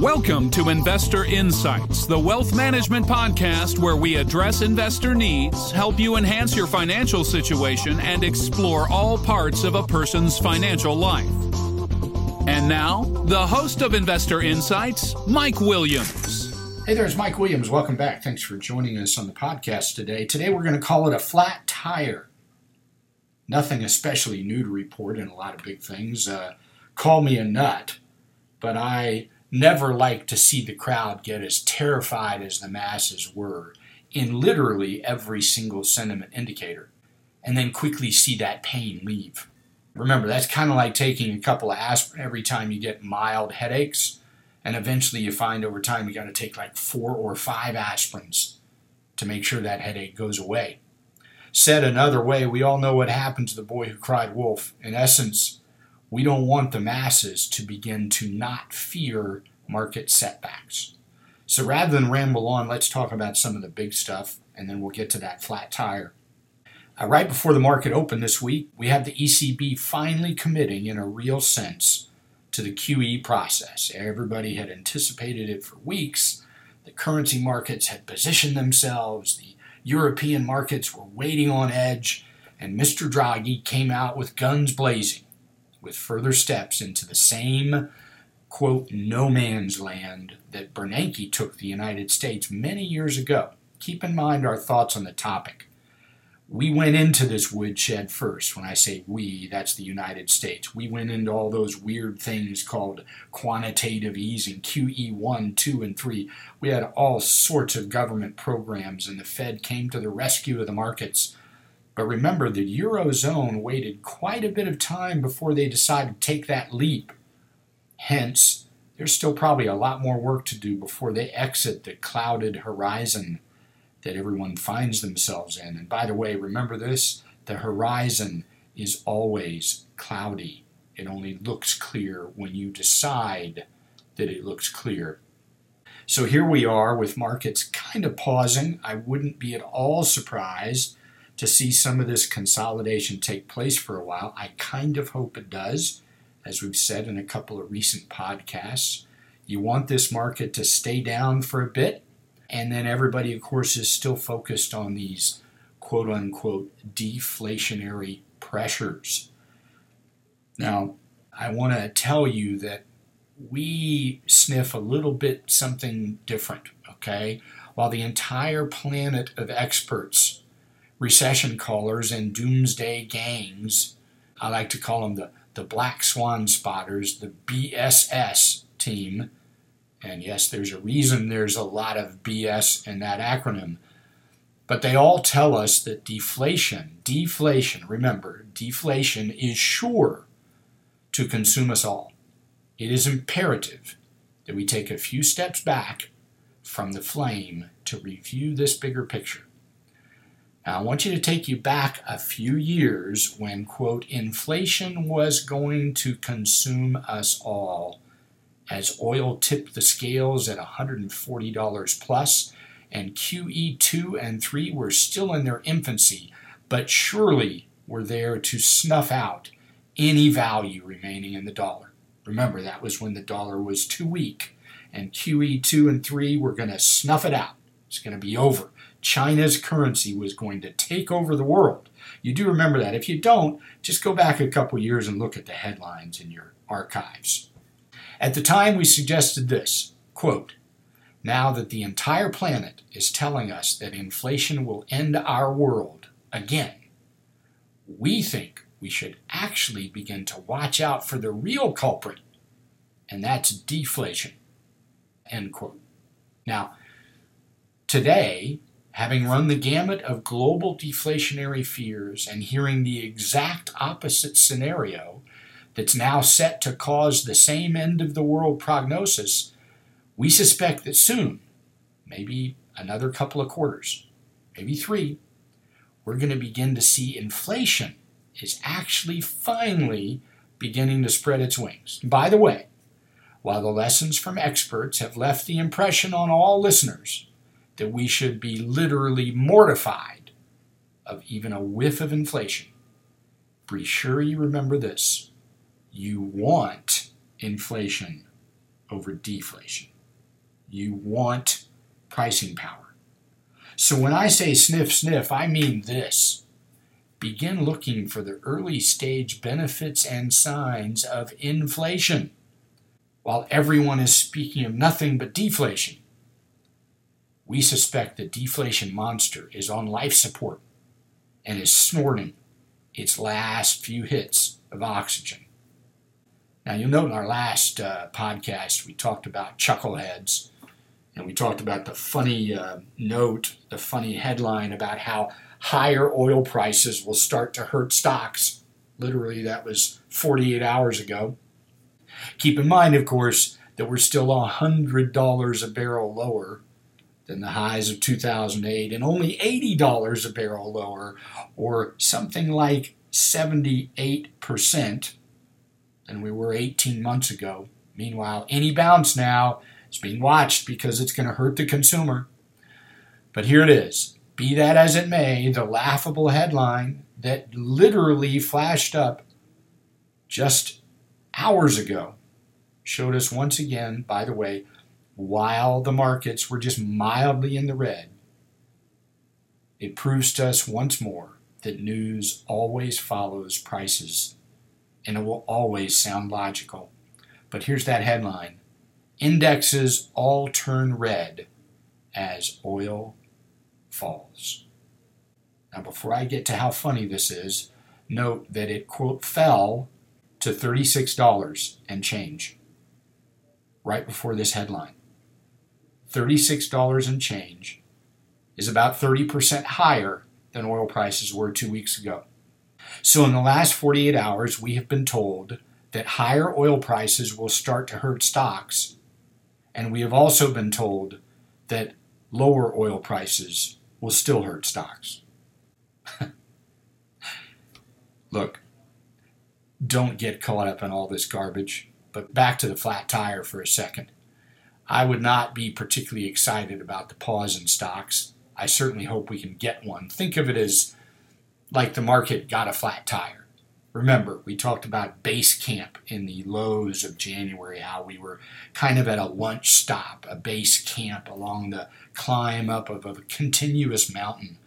Welcome to Investor Insights, the wealth management podcast where we address investor needs, help you enhance your financial situation, and explore all parts of a person's financial life. And now, the host of Investor Insights, Mike Williams. Hey there, it's Mike Williams. Welcome back. Thanks for joining us on the podcast today. Today we're going to call it a flat tire. Nothing especially new to report in a lot of big things. Uh, call me a nut, but I never like to see the crowd get as terrified as the masses were in literally every single sentiment indicator and then quickly see that pain leave. Remember, that's kind of like taking a couple of aspirin every time you get mild headaches, and eventually you find over time you got to take like four or five aspirins to make sure that headache goes away. Said another way, we all know what happened to the boy who cried wolf. In essence, we don't want the masses to begin to not fear market setbacks. So rather than ramble on, let's talk about some of the big stuff and then we'll get to that flat tire. Uh, right before the market opened this week, we had the ECB finally committing in a real sense to the QE process. Everybody had anticipated it for weeks. The currency markets had positioned themselves, the European markets were waiting on edge, and Mr. Draghi came out with guns blazing with further steps into the same, quote, no man's land that Bernanke took the United States many years ago. Keep in mind our thoughts on the topic. We went into this woodshed first. When I say we, that's the United States. We went into all those weird things called quantitative easing, QE1, 2, and 3. We had all sorts of government programs, and the Fed came to the rescue of the markets but remember, the Eurozone waited quite a bit of time before they decided to take that leap. Hence, there's still probably a lot more work to do before they exit the clouded horizon that everyone finds themselves in. And by the way, remember this the horizon is always cloudy. It only looks clear when you decide that it looks clear. So here we are with markets kind of pausing. I wouldn't be at all surprised to see some of this consolidation take place for a while. I kind of hope it does, as we've said in a couple of recent podcasts. You want this market to stay down for a bit, and then everybody, of course, is still focused on these quote unquote deflationary pressures. Now, I want to tell you that we sniff a little bit something different, okay? While the entire planet of experts recession callers and doomsday gangs. I like to call them the, the Black Swan Spotters, the BSS team. And yes, there's a reason there's a lot of BS in that acronym. But they all tell us that deflation, deflation, remember, deflation is sure to consume us all. It is imperative that we take a few steps back from the flame to review this bigger picture. Now, I want you to take you back a few years when, quote, inflation was going to consume us all as oil tipped the scales at $140 plus, and QE2 and 3 were still in their infancy, but surely were there to snuff out any value remaining in the dollar. Remember, that was when the dollar was too weak, and QE2 and 3 were going to snuff it out. It's going to be over. China's currency was going to take over the world. You do remember that. If you don't, just go back a couple years and look at the headlines in your archives. At the time, we suggested this quote, Now that the entire planet is telling us that inflation will end our world again, we think we should actually begin to watch out for the real culprit, and that's deflation. End quote. Now, today, Having run the gamut of global deflationary fears and hearing the exact opposite scenario that's now set to cause the same end of the world prognosis, we suspect that soon, maybe another couple of quarters, maybe three, we're going to begin to see inflation is actually finally beginning to spread its wings. By the way, while the lessons from experts have left the impression on all listeners that we should be literally mortified of even a whiff of inflation, be sure you remember this. You want inflation over deflation. You want pricing power. So when I say sniff, sniff, I mean this. Begin looking for the early stage benefits and signs of inflation while everyone is speaking of nothing but deflation. We suspect the deflation monster is on life support and is snorting its last few hits of oxygen. Now, you'll note in our last uh, podcast, we talked about chuckleheads, and we talked about the funny uh, note, the funny headline about how higher oil prices will start to hurt stocks. Literally, that was 48 hours ago. Keep in mind, of course, that we're still $100 a barrel lower than the highs of 2008 and only $80 a barrel lower, or something like 78% than we were 18 months ago. Meanwhile, any bounce now is being watched because it's going to hurt the consumer. But here it is. Be that as it may, the laughable headline that literally flashed up just hours ago showed us once again, by the way, while the markets were just mildly in the red, it proves to us once more that news always follows prices and it will always sound logical. But here's that headline Indexes all turn red as oil falls. Now, before I get to how funny this is, note that it, quote, fell to $36 and change right before this headline. $36 and change is about 30% higher than oil prices were two weeks ago. So, in the last 48 hours, we have been told that higher oil prices will start to hurt stocks, and we have also been told that lower oil prices will still hurt stocks. Look, don't get caught up in all this garbage, but back to the flat tire for a second. I would not be particularly excited about the pause in stocks. I certainly hope we can get one. Think of it as like the market got a flat tire. Remember, we talked about base camp in the lows of January, how we were kind of at a lunch stop, a base camp along the climb up of a continuous mountain.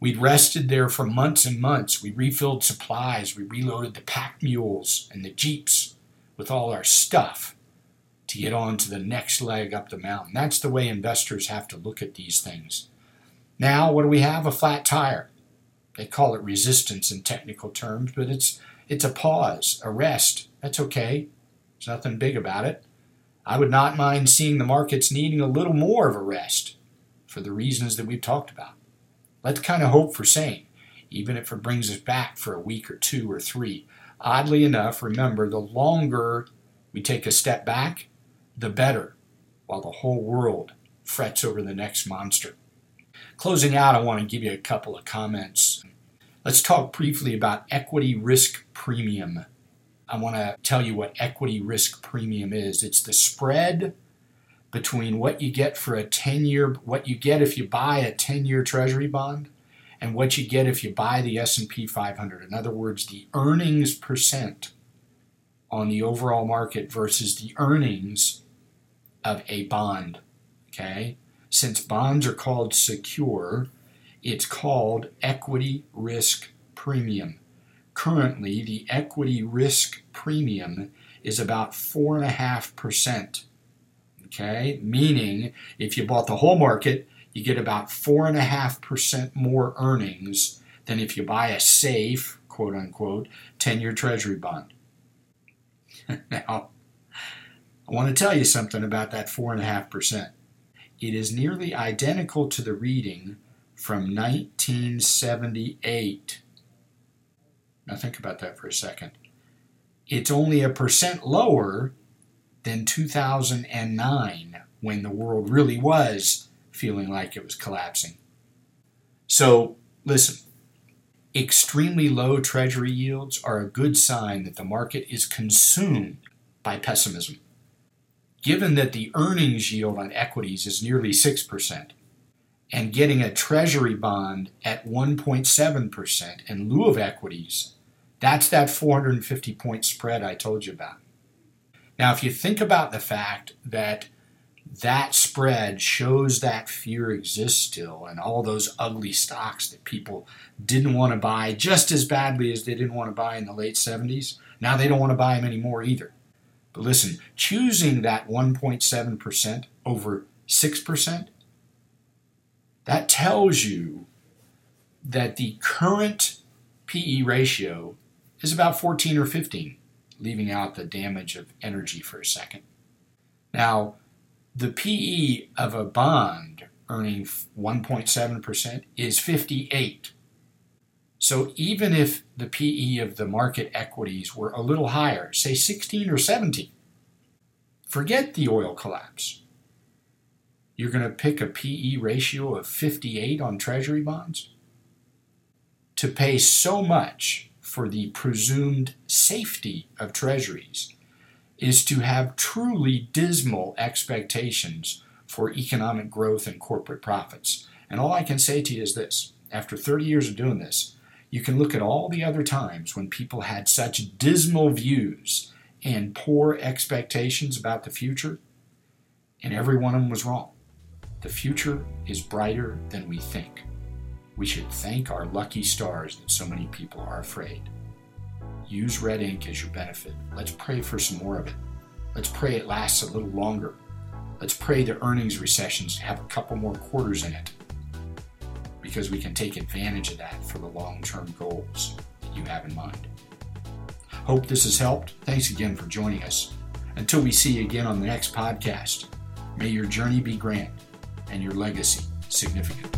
We'd rested there for months and months. We refilled supplies. We reloaded the pack mules and the jeeps with all our stuff to get on to the next leg up the mountain. That's the way investors have to look at these things. Now, what do we have? A flat tire. They call it resistance in technical terms, but it's it's a pause, a rest. That's okay. There's nothing big about it. I would not mind seeing the markets needing a little more of a rest for the reasons that we've talked about. Let's kind of hope for same, even if it brings us back for a week or two or three. Oddly enough, remember, the longer we take a step back, the better, while the whole world frets over the next monster. Closing out, I want to give you a couple of comments. Let's talk briefly about equity risk premium. I want to tell you what equity risk premium is. It's the spread between what you get for a 10 year what you get if you buy a 10 year treasury bond and what you get if you buy the S&P 500. In other words, the earnings percent on the overall market versus the earnings of a bond, okay? Since bonds are called secure, it's called equity risk premium. Currently, the equity risk premium is about 4.5%. Okay, meaning if you bought the whole market, you get about 4.5% more earnings than if you buy a safe, quote unquote, 10 year treasury bond. now, I want to tell you something about that 4.5% it is nearly identical to the reading from 1978. Now, think about that for a second. It's only a percent lower than 2009 when the world really was feeling like it was collapsing. So, listen, extremely low treasury yields are a good sign that the market is consumed by pessimism given that the earnings yield on equities is nearly 6%, and getting a treasury bond at 1.7% in lieu of equities, that's that 450 point spread I told you about. Now, if you think about the fact that that spread shows that fear exists still, and all those ugly stocks that people didn't want to buy just as badly as they didn't want to buy in the late 70s, now they don't want to buy them anymore either. But listen, choosing that 1.7% over 6%, that tells you that the current PE ratio is about 14 or 15, leaving out the damage of energy for a second. Now, the PE of a bond earning 1.7% is 58. So even if the PE of the market equities were a little higher, say 16 or 17, forget the oil collapse. You're going to pick a PE ratio of 58 on treasury bonds? To pay so much for the presumed safety of treasuries is to have truly dismal expectations for economic growth and corporate profits. And all I can say to you is this after 30 years of doing this, you can look at all the other times when people had such dismal views and poor expectations about the future, and every one of them was wrong. The future is brighter than we think. We should thank our lucky stars that so many people are afraid. Use red ink as your benefit. Let's pray for some more of it. Let's pray it lasts a little longer. Let's pray the earnings recessions have a couple more quarters in it because we can take advantage of that for the long term goals that you have in mind. Hope this has helped. Thanks again for joining us. Until we see you again on the next podcast, may your journey be grand and your legacy significant.